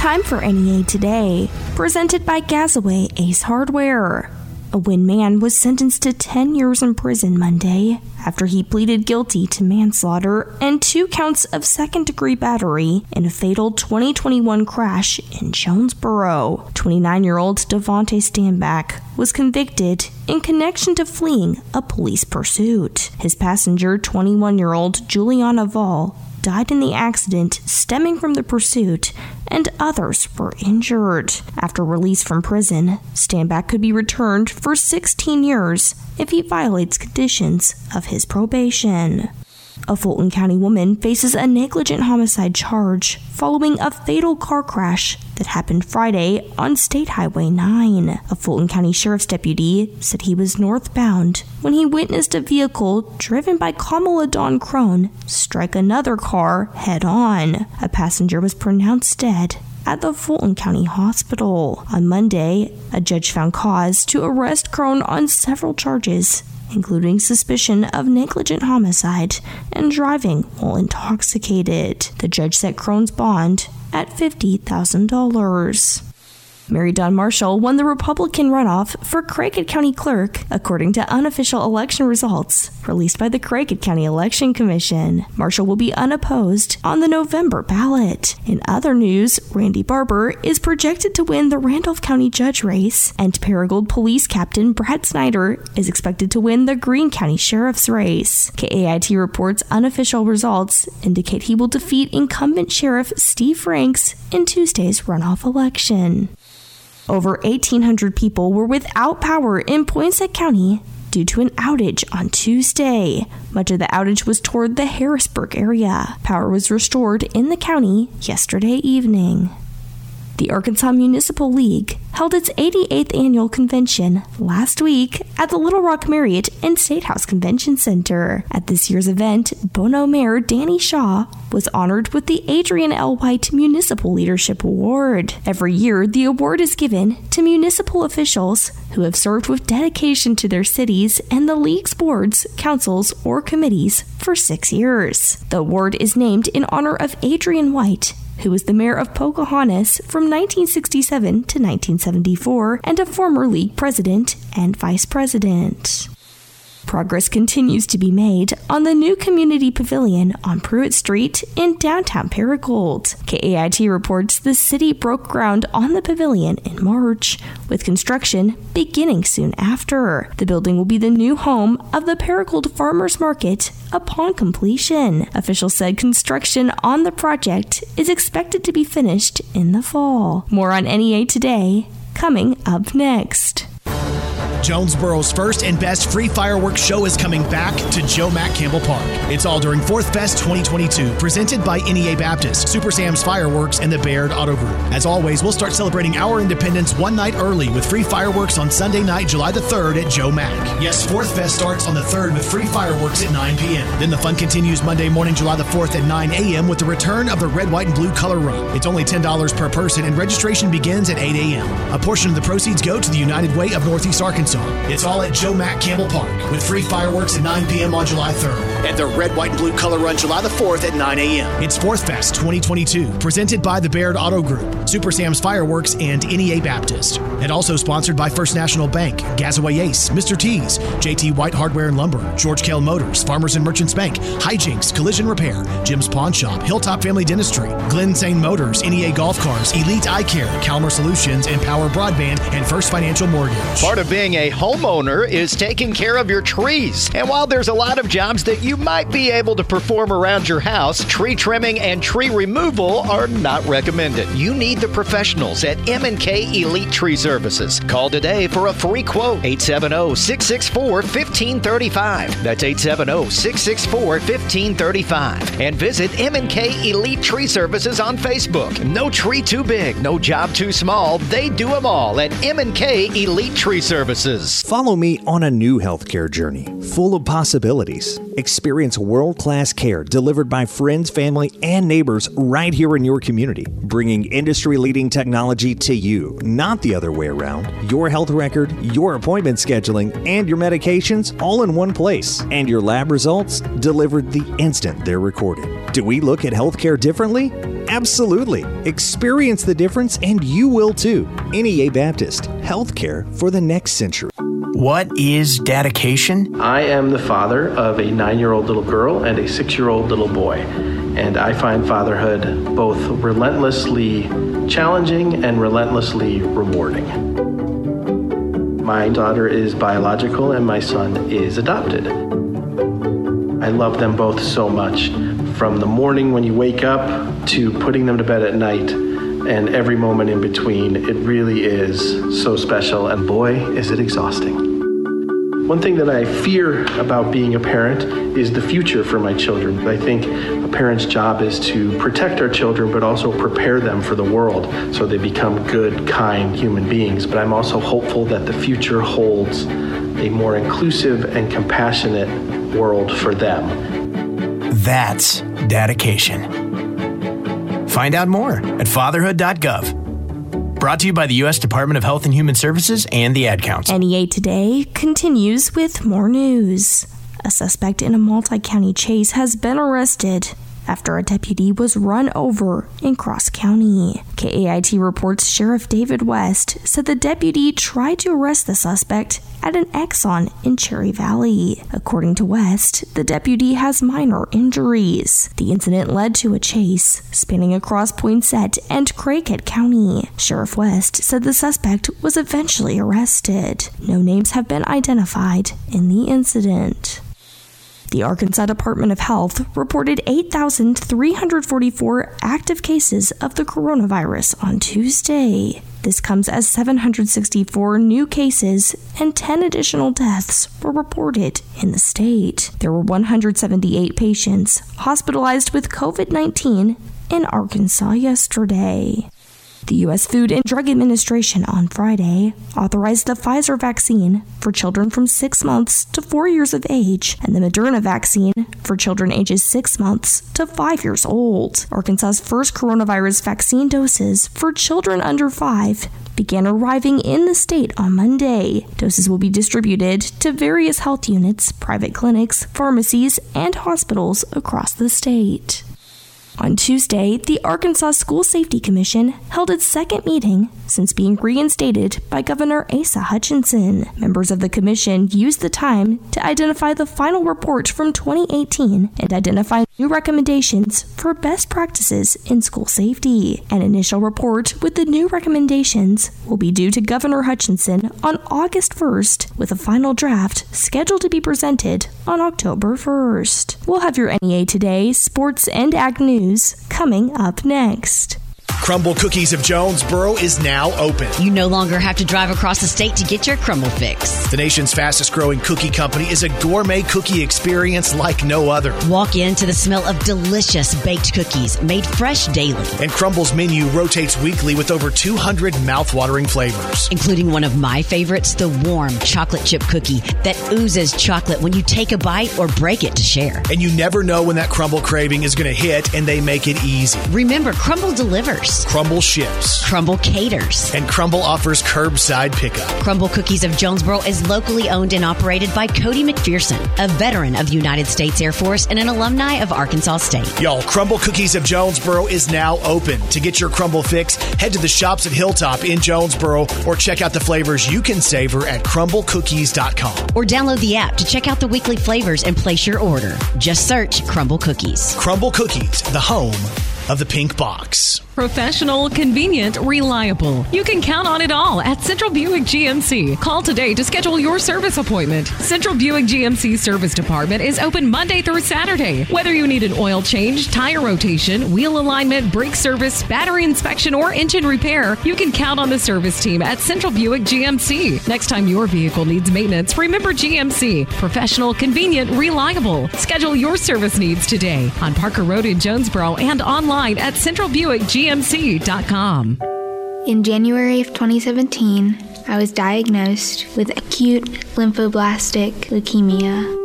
Time for NEA Today, presented by Gazaway Ace Hardware. A Wynne man was sentenced to 10 years in prison Monday after he pleaded guilty to manslaughter and two counts of second degree battery in a fatal 2021 crash in Jonesboro. 29 year old Devonte Stanback was convicted in connection to fleeing a police pursuit. His passenger, 21 year old Juliana Vall, died in the accident stemming from the pursuit, and others were injured. After release from prison, Stanback could be returned for 16 years if he violates conditions of his probation. A Fulton County woman faces a negligent homicide charge following a fatal car crash that happened Friday on State Highway 9. A Fulton County Sheriff's deputy said he was northbound when he witnessed a vehicle driven by Kamala Dawn Crone strike another car head on. A passenger was pronounced dead at the Fulton County Hospital. On Monday, a judge found cause to arrest Crone on several charges, including suspicion of negligent homicide and driving while intoxicated. The judge set Crone's bond at $50,000. Mary Don Marshall won the Republican runoff for Craighead County Clerk, according to unofficial election results released by the Craighead County Election Commission. Marshall will be unopposed on the November ballot. In other news, Randy Barber is projected to win the Randolph County judge race, and Paragould Police Captain Brad Snyder is expected to win the Greene County Sheriff's race. KAIT reports unofficial results indicate he will defeat incumbent Sheriff Steve Franks in Tuesday's runoff election. Over 1,800 people were without power in Poinsett County due to an outage on Tuesday. Much of the outage was toward the Harrisburg area. Power was restored in the county yesterday evening. The Arkansas Municipal League held its 88th annual convention last week at the Little Rock Marriott and State House Convention Center. At this year's event, Bono Mayor Danny Shaw was honored with the Adrian L. White Municipal Leadership Award. Every year, the award is given to municipal officials who have served with dedication to their cities and the league's boards, councils, or committees for six years. The award is named in honor of Adrian White, who was the mayor of Pocahontas from 1967 to 1974 and a former league president and vice president. Progress continues to be made on the new community pavilion on Pruitt Street in downtown Paragould. KAIT reports the city broke ground on the pavilion in March, with construction beginning soon after. The building will be the new home of the Paragould Farmers Market upon completion. Officials said construction on the project is expected to be finished in the fall. More on NEA today, coming up next. Jonesboro's first and best free fireworks show is coming back to Joe Mack Campbell Park. It's all during Fourth Fest 2022, presented by NEA Baptist, Super Sam's Fireworks, and the Baird Auto Group. As always, we'll start celebrating our independence one night early with free fireworks on Sunday night, July the 3rd at Joe Mack. Yes, Fourth Fest starts on the 3rd with free fireworks at 9 p.m. Then the fun continues Monday morning, July the 4th at 9 a.m. with the return of the red, white, and blue color run. It's only $10 per person, and registration begins at 8 a.m. A portion of the proceeds go to the United Way of Northeast Arkansas. It's all at Joe Mack Campbell Park with free fireworks at 9 p.m. on July 3rd and the red, white, and blue color run July the 4th at 9 a.m. It's Fourth Fest 2022, presented by the Baird Auto Group, Super Sam's Fireworks, and NEA Baptist. And also sponsored by First National Bank, Gazaway Ace, Mr. T's, JT White Hardware and Lumber, George Kell Motors, Farmers and Merchants Bank, Hijinks, Collision Repair, Jim's Pawn Shop, Hilltop Family Dentistry, Glen Sane Motors, NEA Golf Cars, Elite Eye Care, Calmer Solutions, and Power Broadband, and First Financial Mortgage. Part of being a homeowner is taking care of your trees. And while there's a lot of jobs that you might be able to perform around your house, tree trimming and tree removal are not recommended. You need the professionals at M&K Elite Tree Services. Call today for a free quote. 870-664-1535. That's 870-664-1535. And visit M&K Elite Tree Services on Facebook. No tree too big, no job too small. They do them all at M&K Elite Tree Services. Follow me on a new healthcare journey full of possibilities. Experience world class care delivered by friends, family, and neighbors right here in your community, bringing industry leading technology to you, not the other way around. Your health record, your appointment scheduling, and your medications all in one place, and your lab results delivered the instant they're recorded. Do we look at healthcare differently? Absolutely. Experience the difference and you will too. NEA Baptist, healthcare for the next century. What is dedication? I am the father of a nine year old little girl and a six year old little boy. And I find fatherhood both relentlessly challenging and relentlessly rewarding. My daughter is biological and my son is adopted. I love them both so much. From the morning when you wake up to putting them to bed at night and every moment in between, it really is so special. And boy, is it exhausting. One thing that I fear about being a parent is the future for my children. I think a parent's job is to protect our children, but also prepare them for the world so they become good, kind human beings. But I'm also hopeful that the future holds a more inclusive and compassionate world for them. That's dedication. Find out more at fatherhood.gov. Brought to you by the U.S. Department of Health and Human Services and the Ad Council. NEA Today continues with more news. A suspect in a multi county chase has been arrested after a deputy was run over in Cross County. KAIT reports Sheriff David West said the deputy tried to arrest the suspect at an Exxon in Cherry Valley. According to West, the deputy has minor injuries. The incident led to a chase spanning across Poinsett and Craighead County. Sheriff West said the suspect was eventually arrested. No names have been identified in the incident. The Arkansas Department of Health reported 8,344 active cases of the coronavirus on Tuesday. This comes as 764 new cases and 10 additional deaths were reported in the state. There were 178 patients hospitalized with COVID 19 in Arkansas yesterday. The U.S. Food and Drug Administration on Friday authorized the Pfizer vaccine for children from six months to four years of age and the Moderna vaccine for children ages six months to five years old. Arkansas's first coronavirus vaccine doses for children under five began arriving in the state on Monday. Doses will be distributed to various health units, private clinics, pharmacies, and hospitals across the state. On Tuesday, the Arkansas School Safety Commission held its second meeting since being reinstated by Governor Asa Hutchinson. Members of the commission used the time to identify the final report from 2018 and identify new recommendations for best practices in school safety. An initial report with the new recommendations will be due to Governor Hutchinson on August 1st, with a final draft scheduled to be presented on October 1st. We'll have your NEA Today, sports, and ag news news coming up next. Crumbl Cookies of Jonesboro is now open. You no longer have to drive across the state to get your crumble fix. The nation's fastest growing cookie company is a gourmet cookie experience like no other. Walk into the smell of delicious baked cookies made fresh daily. And Crumbl's menu rotates weekly with over 200 mouthwatering flavors, including one of my favorites, the warm chocolate chip cookie that oozes chocolate when you take a bite or break it to share. And you never know when that crumble craving is going to hit, and they make it easy. Remember, Crumbl delivers. Crumbl ships. Crumbl caters. And Crumbl offers curbside pickup. Crumbl Cookies of Jonesboro is locally owned and operated by Cody McPherson, a veteran of the United States Air Force and an alumni of Arkansas State. Y'all, Crumbl Cookies of Jonesboro is now open. To get your crumble fix, head to the shops at Hilltop in Jonesboro or check out the flavors you can savor at crumblcookies.com. Or download the app to check out the weekly flavors and place your order. Just search Crumbl Cookies. Crumbl Cookies, the home of the pink box. Professional, convenient, reliable. You can count on it all at Central Buick GMC. Call today to schedule your service appointment. Central Buick GMC Service Department is open Monday through Saturday. Whether you need an oil change, tire rotation, wheel alignment, brake service, battery inspection, or engine repair, you can count on the service team at Central Buick GMC. Next time your vehicle needs maintenance, remember GMC. Professional, convenient, reliable. Schedule your service needs today on Parker Road in Jonesboro and online at Central Buick GMC gmc.com. In January of 2017, I was diagnosed with acute lymphoblastic leukemia.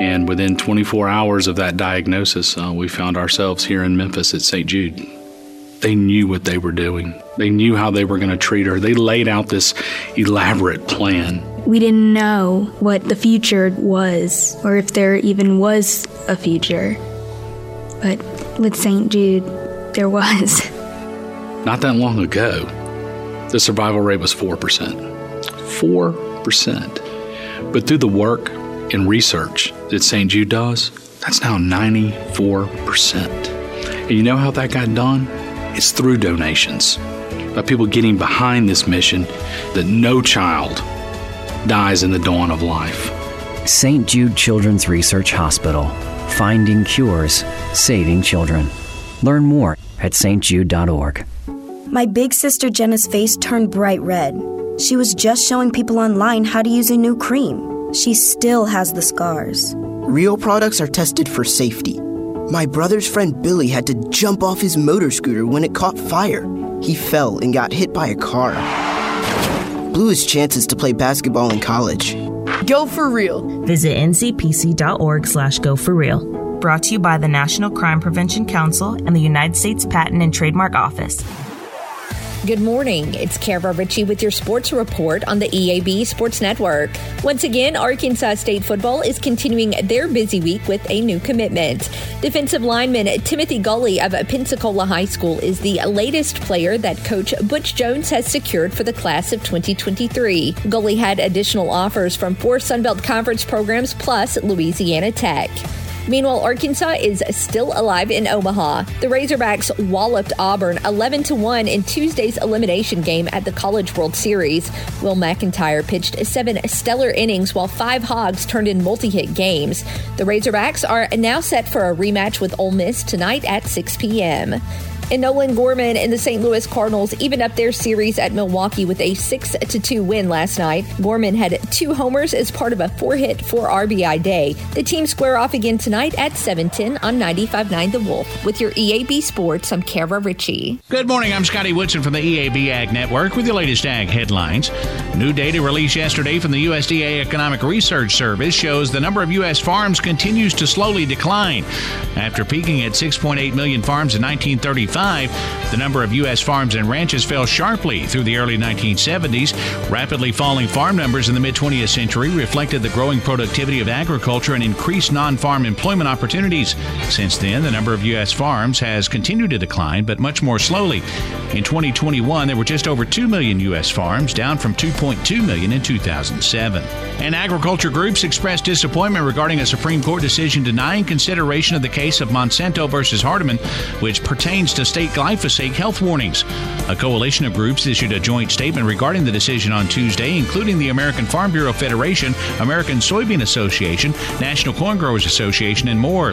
And within 24 hours of that diagnosis, uh, we found ourselves here in Memphis at St. Jude. They knew what they were doing. They knew how they were going to treat her. They laid out this elaborate plan. We didn't know what the future was or if there even was a future. But with St. Jude, There was. Not that long ago, the survival rate was 4%. 4%. But through the work and research that St. Jude does, that's now 94%. And you know how that got done? It's through donations, by people getting behind this mission that no child dies in the dawn of life. St. Jude Children's Research Hospital, finding cures, saving children. Learn more at stjude.org. My big sister Jenna's face turned bright red. She was just showing people online how to use a new cream. She still has the scars. Real products are tested for safety. My brother's friend Billy had to jump off his motor scooter when it caught fire. He fell and got hit by a car. Blew his chances to play basketball in college. Go for real. Visit ncpc.org slash go for real. Brought to you by the National Crime Prevention Council and the United States Patent and Trademark Office. Good morning. It's Kara Ritchie with your sports report on the EAB Sports Network. Once again, Arkansas State football is continuing their busy week with a new commitment. Defensive lineman Timothy Gully of Pensacola High School is the latest player that coach Butch Jones has secured for the class of 2023. Gully had additional offers from four Sunbelt Conference programs plus Louisiana Tech. Meanwhile, Arkansas is still alive in Omaha. The Razorbacks walloped Auburn 11 to 1 in Tuesday's elimination game at the College World Series. Will McEntire pitched seven stellar innings while five Hogs turned in multi-hit games. The Razorbacks are now set for a rematch with Ole Miss tonight at 6 p.m. And Nolan Gorman and the St. Louis Cardinals evened up their series at Milwaukee with a 6 2 win last night. Gorman had two homers as part of a four hit, four RBI day. The team square off again tonight at 710 on 95.9 The Wolf. With your EAB Sports, I'm Kara Ritchie. Good morning. I'm Scotty Woodson from the EAB Ag Network with the latest ag headlines. New data released yesterday from the USDA Economic Research Service shows the number of U.S. farms continues to slowly decline. After peaking at 6.8 million farms in 1935, the number of U.S. farms and ranches fell sharply through the early 1970s. Rapidly falling farm numbers in the mid 20th century reflected the growing productivity of agriculture and increased non farm employment opportunities. Since then, the number of U.S. farms has continued to decline, but much more slowly. In 2021, there were just over 2 million U.S. farms, down from 2.2 million in 2007. And agriculture groups expressed disappointment regarding a Supreme Court decision denying consideration of the case of Monsanto versus Hardeman, which pertains to state glyphosate health warnings. A coalition of groups issued a joint statement regarding the decision on Tuesday, including the American Farm Bureau Federation, American Soybean Association, National Corn Growers Association, and more.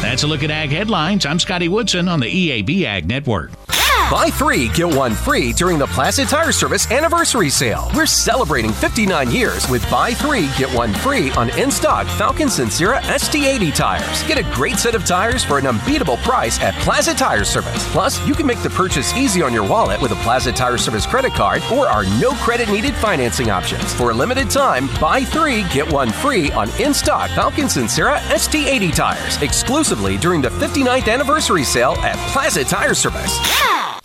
That's a look at ag headlines. I'm Scotty Woodson on the EAB Ag Network. Buy three, get one free during the Plaza Tire Service anniversary sale. We're celebrating 59 years with buy three, get one free on in stock Falken Sincera ST80 tires. Get a great set of tires for an unbeatable price at Plaza Tire Service. Plus, you can make the purchase easy on your wallet with a Plaza Tire Service credit card or our no credit needed financing options. For a limited time, buy three, get one free on in stock Falken Sincera ST80 tires exclusively during the 59th anniversary sale at Plaza Tire Service.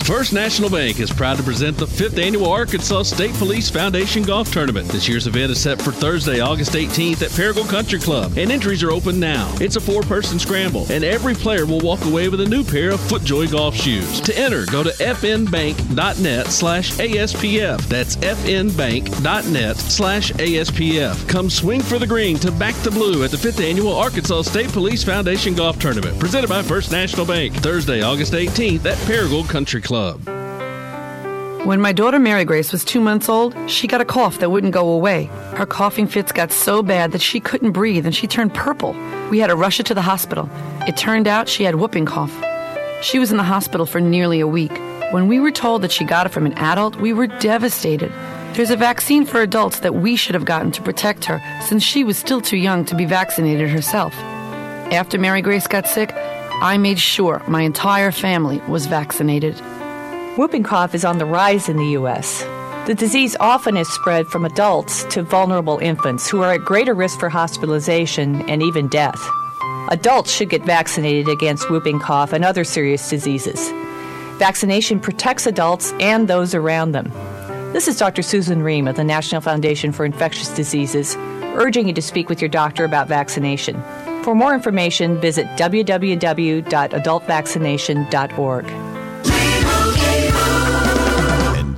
First National Bank is proud to present the fifth annual Arkansas State Police Foundation Golf Tournament. This year's event is set for Thursday, August 18th at Paragould Country Club, and entries are open now. It's a four person scramble, and every player will walk away with a new pair of FootJoy golf shoes. To enter, go to fnbank.net slash ASPF. That's fnbank.net slash ASPF. Come swing for the green to back the blue at the fifth annual Arkansas State Police Foundation Golf Tournament, presented by First National Bank. Thursday, August 18th at Paragould Country Club. When my daughter Mary Grace was two months old, she got a cough that wouldn't go away. Her coughing fits got so bad that she couldn't breathe and she turned purple. We had to rush her to the hospital. It turned out she had whooping cough. She was in the hospital for nearly a week. When we were told that she got it from an adult, we were devastated. There's a vaccine for adults that we should have gotten to protect her since she was still too young to be vaccinated herself. After Mary Grace got sick, I made sure my entire family was vaccinated. Whooping cough is on the rise in the U.S. The disease often is spread from adults to vulnerable infants who are at greater risk for hospitalization and even death. Adults should get vaccinated against whooping cough and other serious diseases. Vaccination protects adults and those around them. This is Dr. Susan Ream of the National Foundation for Infectious Diseases, urging you to speak with your doctor about vaccination. For more information, visit www.adultvaccination.org.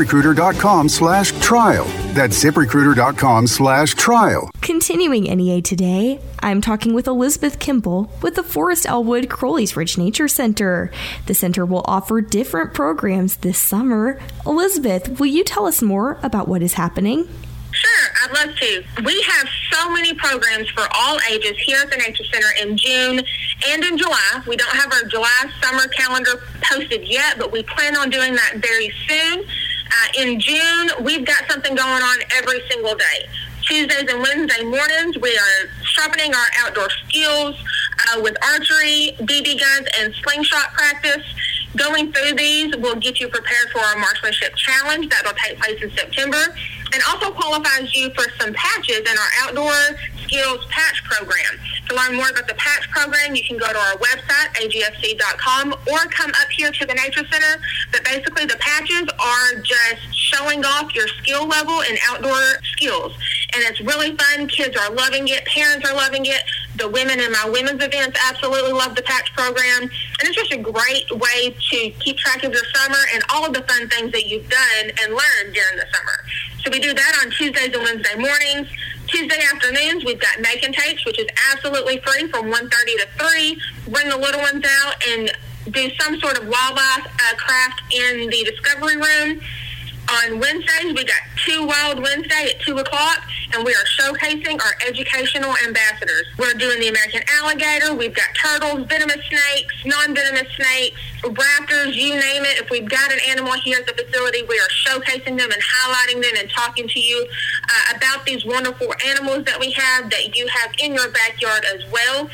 ziprecruiter.com slash trial. That's ziprecruiter.com slash trial. Continuing NEA today, I'm talking with Elizabeth Kimball with the Forrest L. Wood Crowley's Ridge Nature Center. The center will offer different programs this summer. Elizabeth, will you tell us more about what is happening? Sure, I'd love to. We have so many programs for all ages here at the Nature Center in June and in July. We don't have our July summer calendar posted yet, but we plan on doing that very soon. Uh, in June, we've got something going on every single day. Tuesdays and Wednesday mornings, we are sharpening our outdoor skills uh, with archery, BB guns, and slingshot practice. Going through these will get you prepared for our marksmanship challenge that will take place in September and also qualifies you for some patches in our outdoor skills patch program. To learn more about the patch program, you can go to our website, agfc.com, or come up here to the Nature Center. But basically, the patches are just showing off your skill level in outdoor skills. And it's really fun. Kids are loving it. Parents are loving it. The women in my women's events absolutely love the patch program. And it's just a great way to keep track of your summer and all of the fun things that you've done and learned during the summer. So we do that on Tuesdays and Wednesday mornings. Tuesday afternoons, we've got make and takes, which is absolutely free from 1.30 to 3. Bring the little ones out and do some sort of wildlife uh, craft in the discovery room. On Wednesdays, we got Two Wild Wednesday at 2 o'clock, and we are showcasing our educational ambassadors. We're doing the American alligator. We've got turtles, venomous snakes, non-venomous snakes, raptors, you name it. If we've got an animal here at the facility, we are showcasing them and highlighting them and talking to you uh, about these wonderful animals that we have that you have in your backyard as well.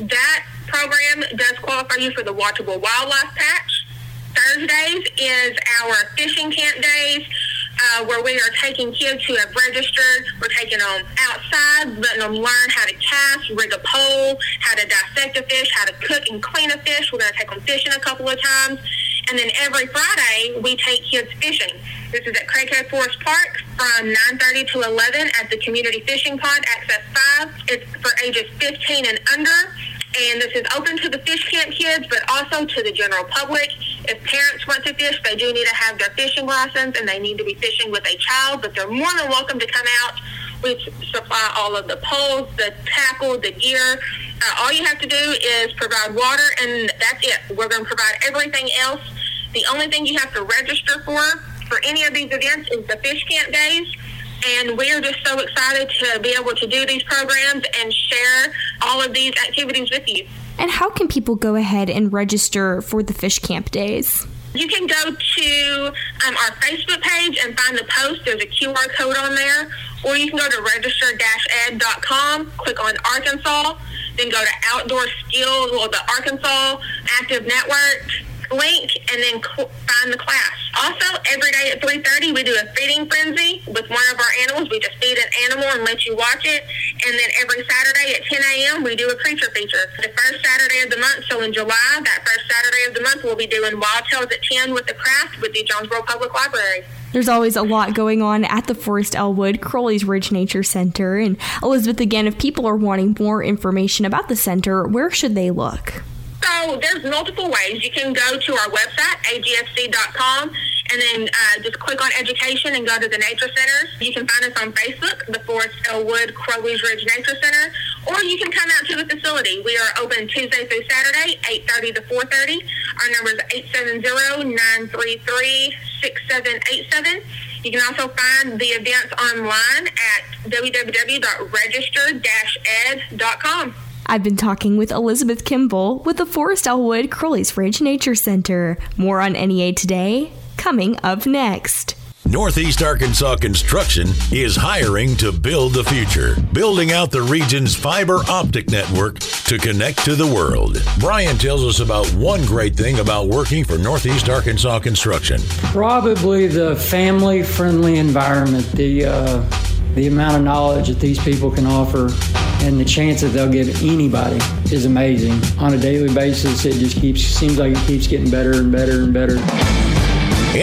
That program does qualify you for the Watchable Wildlife Patch. Thursdays is our fishing camp days. Uh, where we are taking kids who have registered. We're taking them outside, letting them learn how to cast, rig a pole, how to dissect a fish, how to cook and clean a fish. We're going to take them fishing a couple of times. And then every Friday, we take kids fishing. This is at Craighead Forest Park from 9.30 to 11 at the Community Fishing Pond, Access 5. It's for ages 15 and under and this is open to the fish camp kids, but also to the general public. If parents want to fish, they do need to have their fishing license, and they need to be fishing with a child, but they're more than welcome to come out. We supply all of the poles, the tackle, the gear. Uh, all you have to do is provide water, and that's it. We're going to provide everything else. The only thing you have to register for for any of these events is the fish camp days and we are just so excited to be able to do these programs and share all of these activities with you. And how can people go ahead and register for the fish camp days? You can go to um, our Facebook page and find the post. There's a QR code on there. Or you can go to register-ed.com, click on Arkansas, then go to Outdoor Skills or the Arkansas Active Network link and then cl- find the class. Also, every day at 3.30, we do a feeding frenzy with one of our animals. We just feed an animal and let you watch it. And then every Saturday at 10 a.m., we do a creature feature. The first Saturday of the month, so in July, that first Saturday of the month, we'll be doing Wild Tales at 10 with the craft with the Jonesboro Public Library. There's always a lot going on at the Forrest L. Wood Crowley's Ridge Nature Center. And Elizabeth, again, if people are wanting more information about the center, where should they look? So there's multiple ways. You can go to our website, agfc.com, and then uh, just click on education and go to the nature centers. You can find us on Facebook, the Forest Elwood Crowley's Ridge Nature Center, or you can come out to the facility. We are open Tuesday through Saturday, 8.30 to 4.30. Our number is 870-933-6787. You can also find the events online at www.register-ed.com. I've been talking with Elizabeth Kimball with the Forrest L. Wood Crowley's Ridge Nature Center. More on NEA today, coming up next. Northeast Arkansas Construction is hiring to build the future, building out the region's fiber optic network to connect to the world. Brian tells us about one great thing about working for Northeast Arkansas Construction. Probably the family friendly environment, the, uh, the amount of knowledge that these people can offer, and the chance that they'll give anybody is amazing. On a daily basis, it just keeps seems like it keeps getting better and better and better.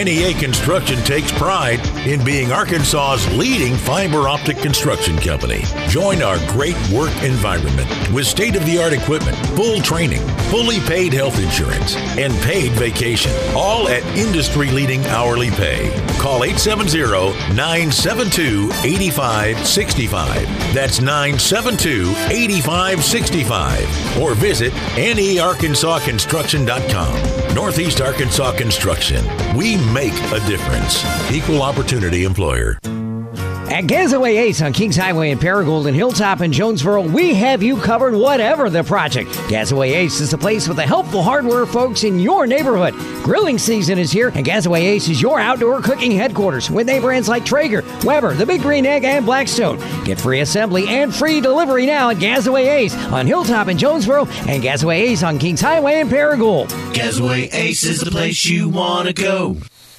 NEA Construction takes pride in being Arkansas's leading fiber optic construction company. Join our great work environment with state of the art equipment, full training, fully paid health insurance, and paid vacation, all at industry leading hourly pay. Call 870 972 8565. That's 972 8565. Or visit nearkansasconstruction.com. Northeast Arkansas Construction. We make a difference. Equal opportunity employer. At Gazaway Ace on Kings Highway in Paragould and Hilltop in Jonesboro, we have you covered whatever the project. Gazaway Ace is the place with the helpful hardware folks in your neighborhood. Grilling season is here, and Gazaway Ace is your outdoor cooking headquarters with name brands like Traeger, Weber, The Big Green Egg, and Blackstone. Get free assembly and free delivery now at Gazaway Ace on Hilltop in Jonesboro and Gazaway Ace on Kings Highway in Paragould. Gazaway Ace is the place you want to go.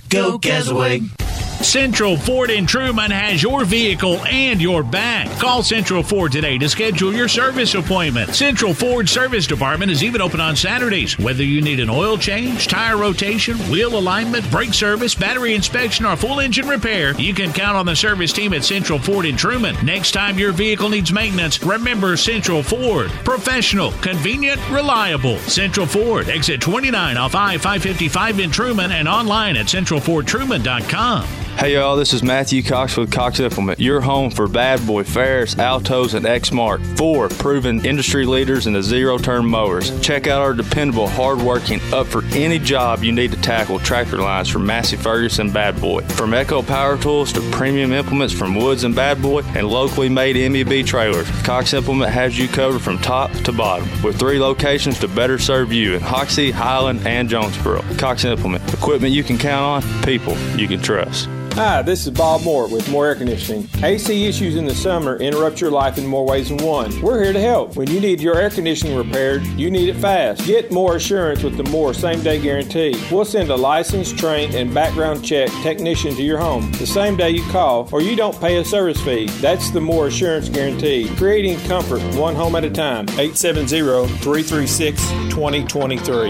Go Gazaway. Central Ford in Trumann has your vehicle and your back. Call Central Ford today to schedule your service appointment. Central Ford Service Department is even open on Saturdays. Whether you need an oil change, tire rotation, wheel alignment, brake service, battery inspection, or full engine repair, you can count on the service team at Central Ford in Trumann. Next time your vehicle needs maintenance, remember Central Ford. Professional, convenient, reliable. Central Ford, exit 29 off I 555 in Trumann and online at centralfordtruman.com. Hey y'all, this is Matthew Cox with Cox Implement, your home for Bad Boy, Ferris, Altoz, and Exmark. four proven industry leaders in the zero-turn mowers. Check out our dependable, hard-working, up for any job you need to tackle tractor lines from Massey Ferguson Bad Boy. From Echo Power Tools to premium implements from Woods and Bad Boy and locally made MEB trailers, Cox Implement has you covered from top to bottom with three locations to better serve you in Hoxie, Highland, and Jonesboro. Cox Implement, equipment you can count on, people you can trust. Hi, this is Bob Moore with More Air Conditioning. AC issues in the summer interrupt your life in more ways than one. We're here to help. When you need your air conditioning repaired, you need it fast. Get more assurance with the More same day guarantee. We'll send a licensed, trained, and background check technician to your home the same day you call, or you don't pay a service fee. That's the More Assurance Guarantee, creating comfort one home at a time. 870 336 2023.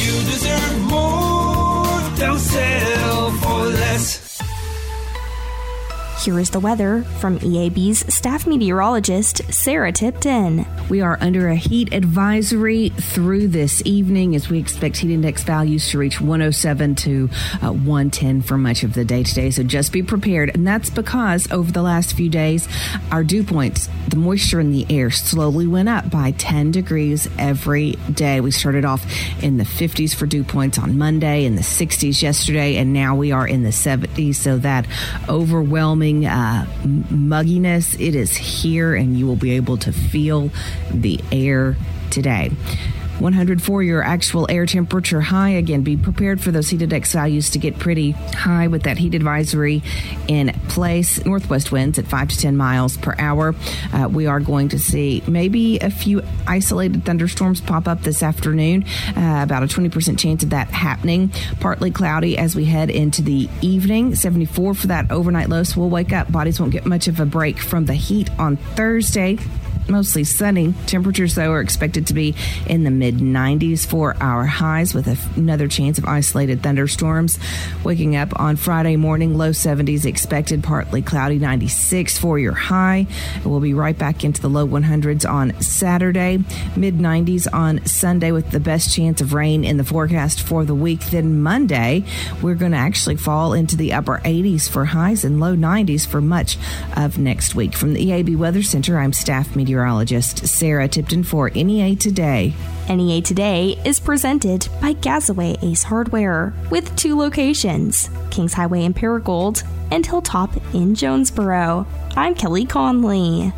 You deserve. Don't settle for less. Here is the weather from EAB's staff meteorologist, Sarah Tipton. We are under a heat advisory through this evening as we expect heat index values to reach 107 to uh, 110 for much of the day today. So just be prepared. And that's because over the last few days, our dew points, the moisture in the air slowly went up by 10 degrees every day. We started off in the 50s for dew points on Monday, in the 60s yesterday, and now we are in the 70s. So that overwhelming uh, mugginess, it is here, and you will be able to feel the air today. 104 your actual air temperature high. Again, be prepared for those heat index values to get pretty high with that heat advisory in place. Northwest winds at 5 to 10 miles per hour. Uh, we are going to see maybe a few isolated thunderstorms pop up this afternoon. Uh, about a 20% chance of that happening. Partly cloudy as we head into the evening. 74 for that overnight low. So we'll wake up. Bodies won't get much of a break from the heat on Thursday mostly sunny. Temperatures, though, are expected to be in the mid 90s for our highs with another chance of isolated thunderstorms. Waking up on Friday morning, low 70s expected, partly cloudy, 96 for your high. We'll be right back into the low 100s on Saturday, mid 90s on Sunday with the best chance of rain in the forecast for the week. Then Monday, we're going to actually fall into the upper 80s for highs and low 90s for much of next week. From the EAB Weather Center, I'm staff media meteorologist Sarah Tipton for NEA Today. NEA Today is presented by Gazaway Ace Hardware with two locations Kings Highway in Paragould and Hilltop in Jonesboro. I'm Kelly Conley.